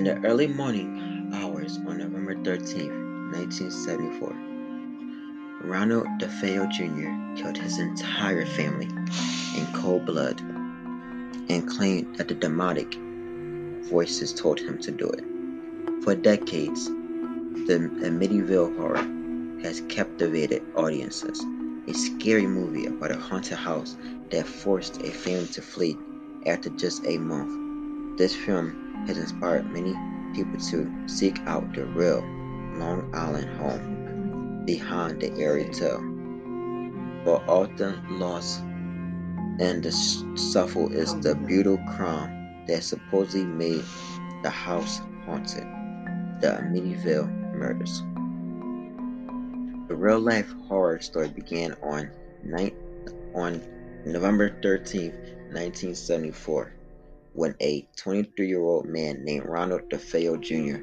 In the early morning hours on November 13, 1974, Ronald DeFeo Jr. killed his entire family in cold blood and claimed that the demonic voices told him to do it. For decades, the Amityville horror has captivated audiences. A scary movie about a haunted house that forced a family to flee after just a month. This film has inspired many people to seek out the real Long Island home behind the airy tale. But often lost and the shuffle is the brutal crime that supposedly made the house haunted the Amityville murders. The real life horror story began on, on November 13, 1974, when a 23 year old man named Ronald DeFeo Jr.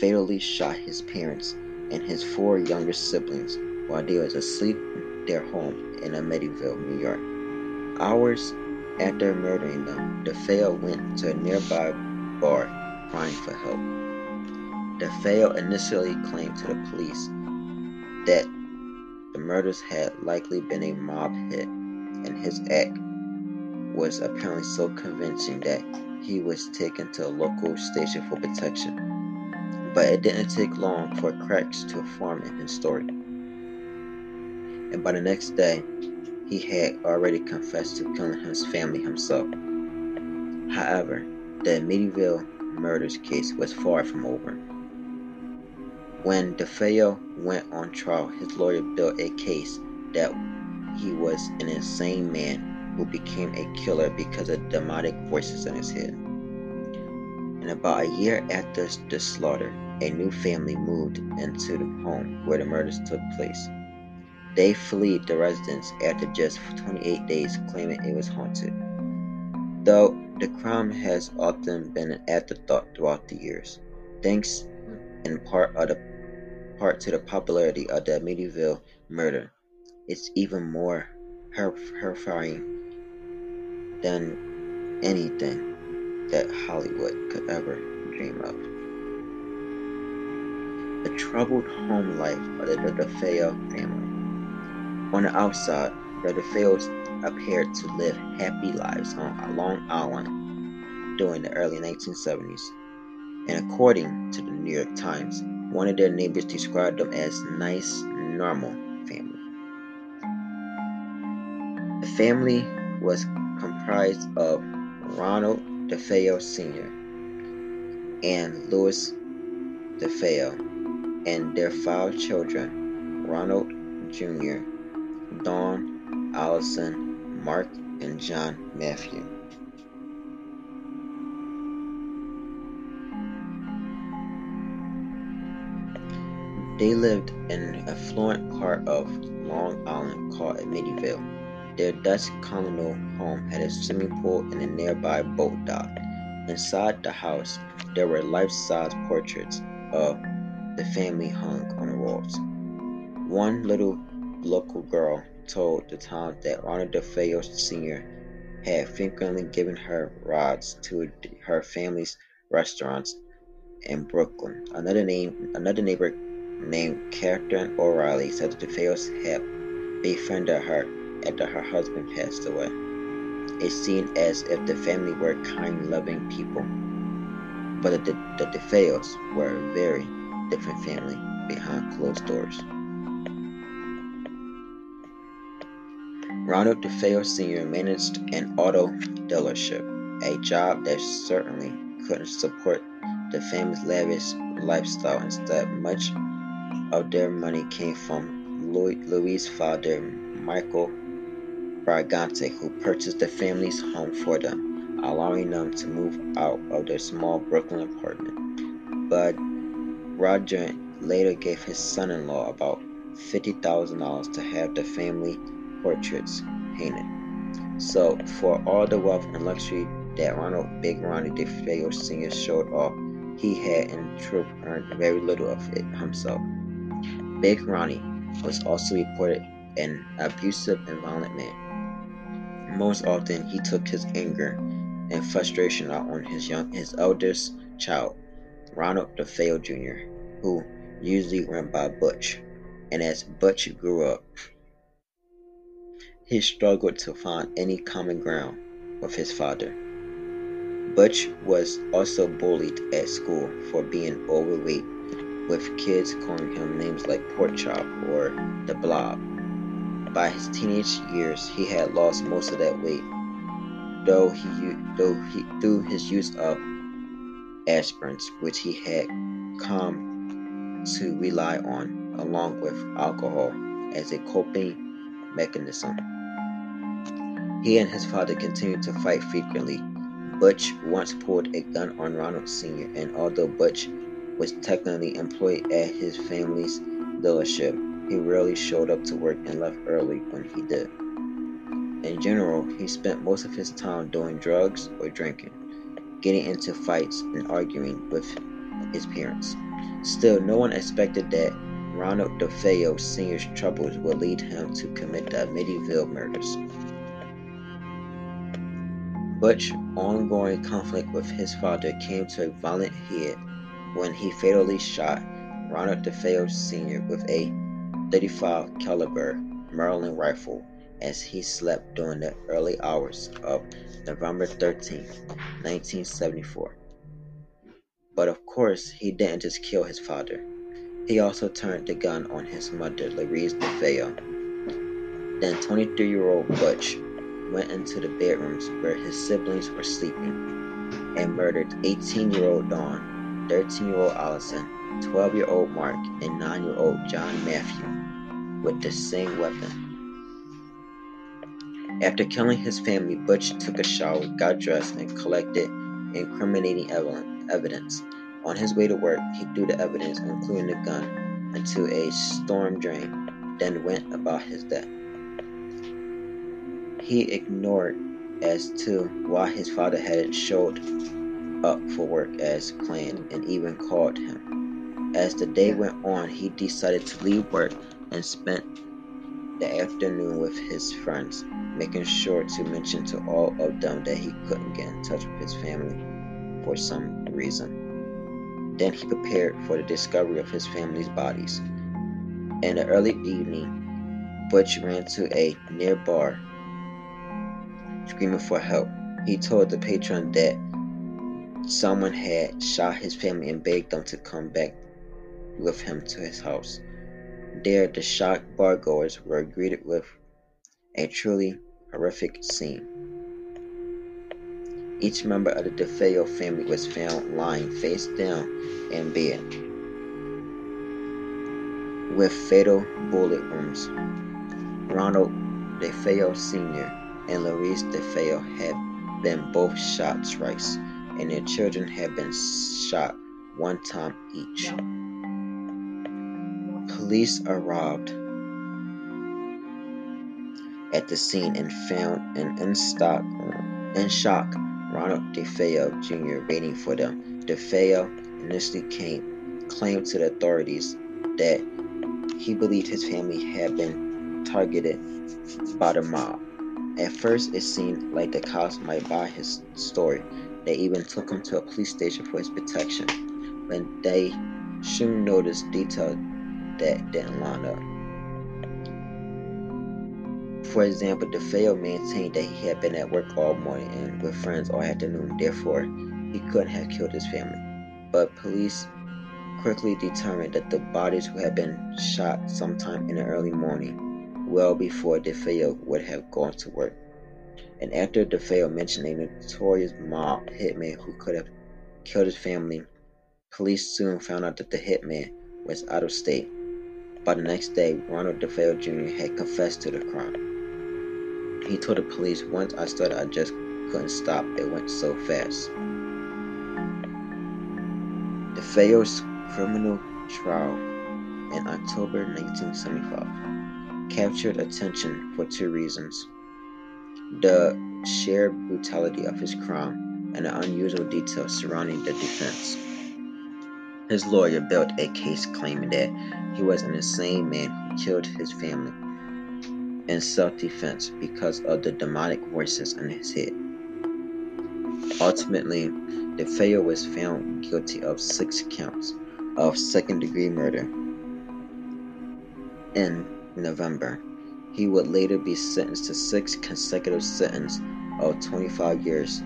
fatally shot his parents and his four younger siblings while they was asleep in their home in Amityville, New York. Hours after murdering them, DeFeo went to a nearby bar crying for help. DeFeo initially claimed to the police that the murders had likely been a mob hit, and his act was apparently so convincing that he was taken to a local station for protection. But it didn't take long for cracks to form in his story. And by the next day, he had already confessed to killing his family himself. However, the Amityville murders case was far from over. When DeFeo went on trial, his lawyer built a case that he was an insane man who became a killer because of demonic voices in his head. And about a year after the slaughter, a new family moved into the home where the murders took place. They fled the residence after just 28 days, claiming it was haunted. Though the crime has often been an afterthought throughout the years, thanks in part the part to the popularity of the Amityville murder. It's even more horrifying than anything that Hollywood could ever dream of. The troubled home life of the DeFeo family. On the outside, the DeFeos appeared to live happy lives on Long Island during the early 1970s. And according to the New York Times, one of their neighbors described them as a nice, normal family. The family was comprised of Ronald DeFeo Sr. and Louise DeFeo and their five children, Ronald Jr., Dawn, Allison, Mark, and John Matthew. They lived in an affluent part of Long Island called Amityville. Their Dutch colonial home had a swimming pool and a nearby boat dock. Inside the house, there were life-size portraits of the family hung on the walls. One little local girl told the Times that Ronald DeFeo Sr. had frequently given her rides to her family's restaurants in Brooklyn. Another name, another neighbor named Catherine O'Reilly said that DeFeos had befriended her after her husband passed away. It seemed as if the family were kind, loving people, but the, the DeFeos were a very different family behind closed doors. Ronald DeFeo Sr. managed an auto dealership, a job that certainly couldn't support the family's lavish lifestyle. Instead, much of their money came from Louise's father, Michael Brigante, who purchased the family's home for them, allowing them to move out of their small Brooklyn apartment. But Roger later gave his son-in-law about $50,000 to have the family portraits painted. So, for all the wealth and luxury that Ronald Big Ronnie DeFeo Sr. showed off, he had in truth earned very little of it himself. Big Ronnie was also reported an abusive and violent man. Most often, he took his anger and frustration out on his young, his eldest child, Ronald DeFeo Jr., who usually went by Butch. And as Butch grew up, he struggled to find any common ground with his father. Butch was also bullied at school for being overweight, with kids calling him names like Pork Chop or the Blob. By his teenage years, he had lost most of that weight, though he though he through his use of aspirins, which he had come to rely on, along with alcohol, as a coping mechanism. He and his father continued to fight frequently. Butch once pulled a gun on Ronald Sr., and although Butch was technically employed at his family's dealership, he rarely showed up to work and left early when he did. In general, he spent most of his time doing drugs or drinking, getting into fights and arguing with his parents. Still, no one expected that Ronald DeFeo Sr.'s troubles would lead him to commit the Amityville murders. Butch's ongoing conflict with his father came to a violent head when he fatally shot Ronald DeFeo Sr. with a 35 caliber Marlin rifle as he slept during the early hours of November 13, 1974. But of course, he didn't just kill his father. He also turned the gun on his mother, Louise DeFeo. Then 23-year-old Butch went into the bedrooms where his siblings were sleeping and murdered 18-year-old Dawn, 13-year-old Allison, 12-year-old Mark, and 9-year-old John Matthew with the same weapon. After killing his family, Butch took a shower, got dressed, and collected incriminating evidence. On his way to work, he threw the evidence, including the gun, into a storm drain, then went about his day. He ignored as to why his father hadn't showed up for work as planned and even called him. As the day went on, he decided to leave work and spent the afternoon with his friends, making sure to mention to all of them that he couldn't get in touch with his family for some reason. Then he prepared for the discovery of his family's bodies. In the early evening, Butch ran to a near bar, screaming for help. He told the patron that someone had shot his family and begged them to come back with him to his house. There, the shocked bargoers were greeted with a truly horrific scene. Each member of the DeFeo family was found lying face down in bed with fatal bullet wounds. Ronald DeFeo Sr. and Louise DeFeo had been both shot twice, and their children had been shot one time each. Police arrived at the scene and found an in, stock, in shock Ronald DeFeo Jr. waiting for them. DeFeo initially came, claimed to the authorities that he believed his family had been targeted by the mob. At first, it seemed like the cops might buy his story. They even took him to a police station for his protection. When they soon noticed details that didn't line up. For example, DeFeo maintained that he had been at work all morning and with friends all afternoon, therefore, he couldn't have killed his family. But police quickly determined that the bodies who had been shot sometime in the early morning, well before DeFeo would have gone to work. And after DeFeo mentioned a notorious mob hitman who could have killed his family, police soon found out that the hitman was out of state by the next day, Ronald DeFeo Jr. had confessed to the crime. He told the police, Once I started, I just couldn't stop. It went so fast. DeFeo's criminal trial in October 1975 captured attention for two reasons the sheer brutality of his crime and the unusual details surrounding the defense. His lawyer built a case claiming that he was an insane man who killed his family in self defense because of the demonic voices in his head. Ultimately, DeFeo was found guilty of six counts of second degree murder in November. He would later be sentenced to six consecutive sentences of 25 years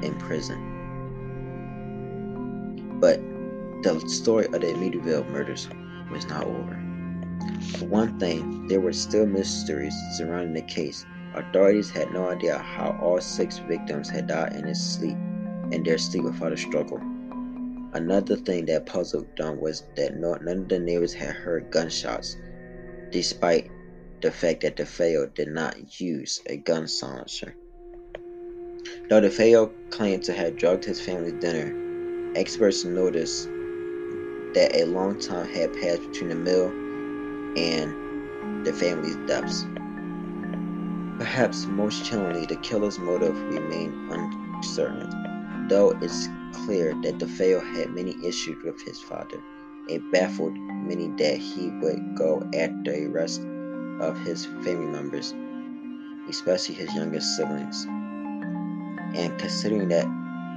in prison. But the story of the Amityville murders was not over. For one thing, there were still mysteries surrounding the case. Authorities had no idea how all six victims had died in his sleep, in their sleep without a struggle. Another thing that puzzled them was that no, none of the neighbors had heard gunshots, despite the fact that DeFeo did not use a gun silencer. Though DeFeo claimed to have drugged his family's dinner, experts noticed that a long time had passed between the meal and the family's deaths. Perhaps most chillingly, the killer's motive remained uncertain, though it's clear that DeFeo had many issues with his father. It baffled many that he would go after the rest of his family members, especially his youngest siblings. And considering that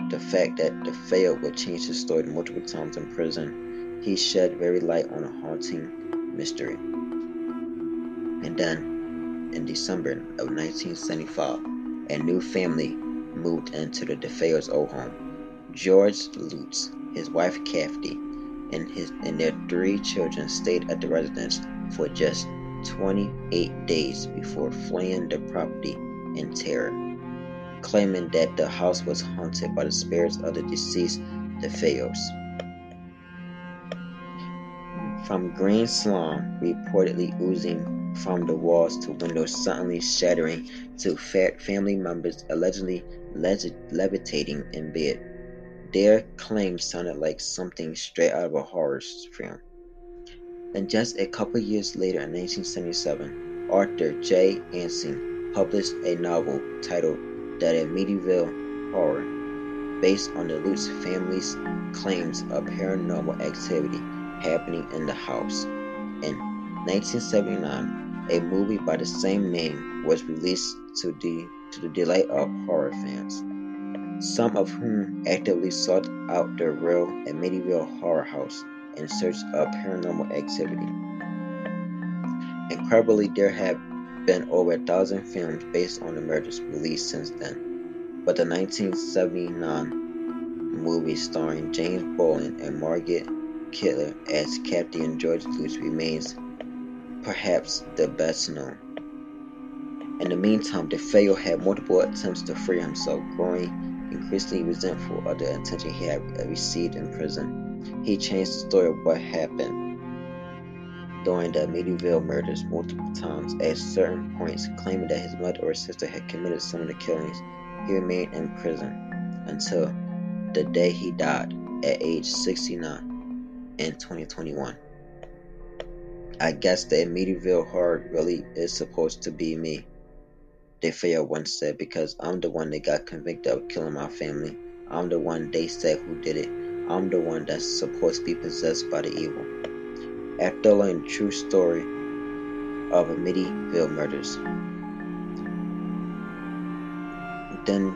the fact that the DeFeo would change his story multiple times in prison he shed very light on a haunting mystery. And then, in December of 1975, a new family moved into the DeFeo's old home. George Lutz, his wife Kathy, and his and their three children stayed at the residence for just 28 days before fleeing the property in terror, claiming that the house was haunted by the spirits of the deceased DeFeos from green slime reportedly oozing from the walls to windows suddenly shattering to family members allegedly levitating in bed. Their claims sounded like something straight out of a horror film. And just a couple years later, in 1977, author Jay Anson published a novel titled The Amityville Horror, based on the Lutz family's claims of paranormal activity happening in the house. In 1979, a movie by the same name was released to the, to the delight of horror fans, some of whom actively sought out the real Amityville horror house in search of paranormal activity. Incredibly, there have been over a thousand films based on the murders released since then, but the 1979 movie starring James Brolin and Margot Kidder as Captain George Lutz remains perhaps the best known. In the meantime, DeFeo had multiple attempts to free himself, growing increasingly resentful of the attention he had received in prison. He changed the story of what happened during the Amityville murders multiple times, at certain points claiming that his mother or sister had committed some of the killings. He remained in prison until the day he died at age 69 in 2021. I guess the Amityville horror really is supposed to be me. They DeFeo once said because I'm the one that got convicted of killing my family. I'm the one they said who did it. I'm the one that's supposed to be possessed by the evil. After learning the true story of Amityville murders, then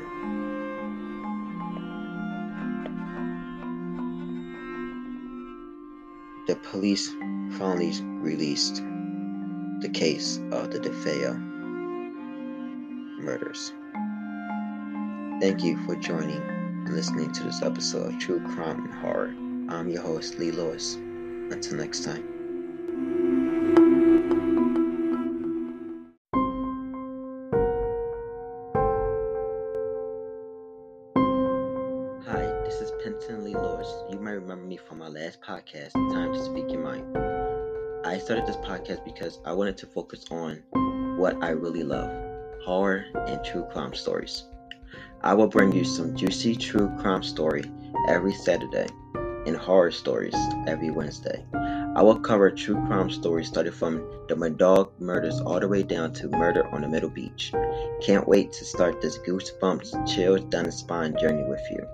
the police finally released the case of the DeFeo murders. Thank you for joining and listening to this episode of True Crime and Horror. I'm your host, Lee Lewis. Until next time. Hi, this is Penton Lee Lewis. You might remember me from my last podcast, Time to Speak Your Mind. I started this podcast because I wanted to focus on what I really love horror and true crime stories. I will bring you some juicy true crime story every Saturday and horror stories every Wednesday. I will cover true crime stories starting from the Murdaugh murders all the way down to murder on the Middle Beach. Can't wait to start this goosebumps, chills down the spine journey with you.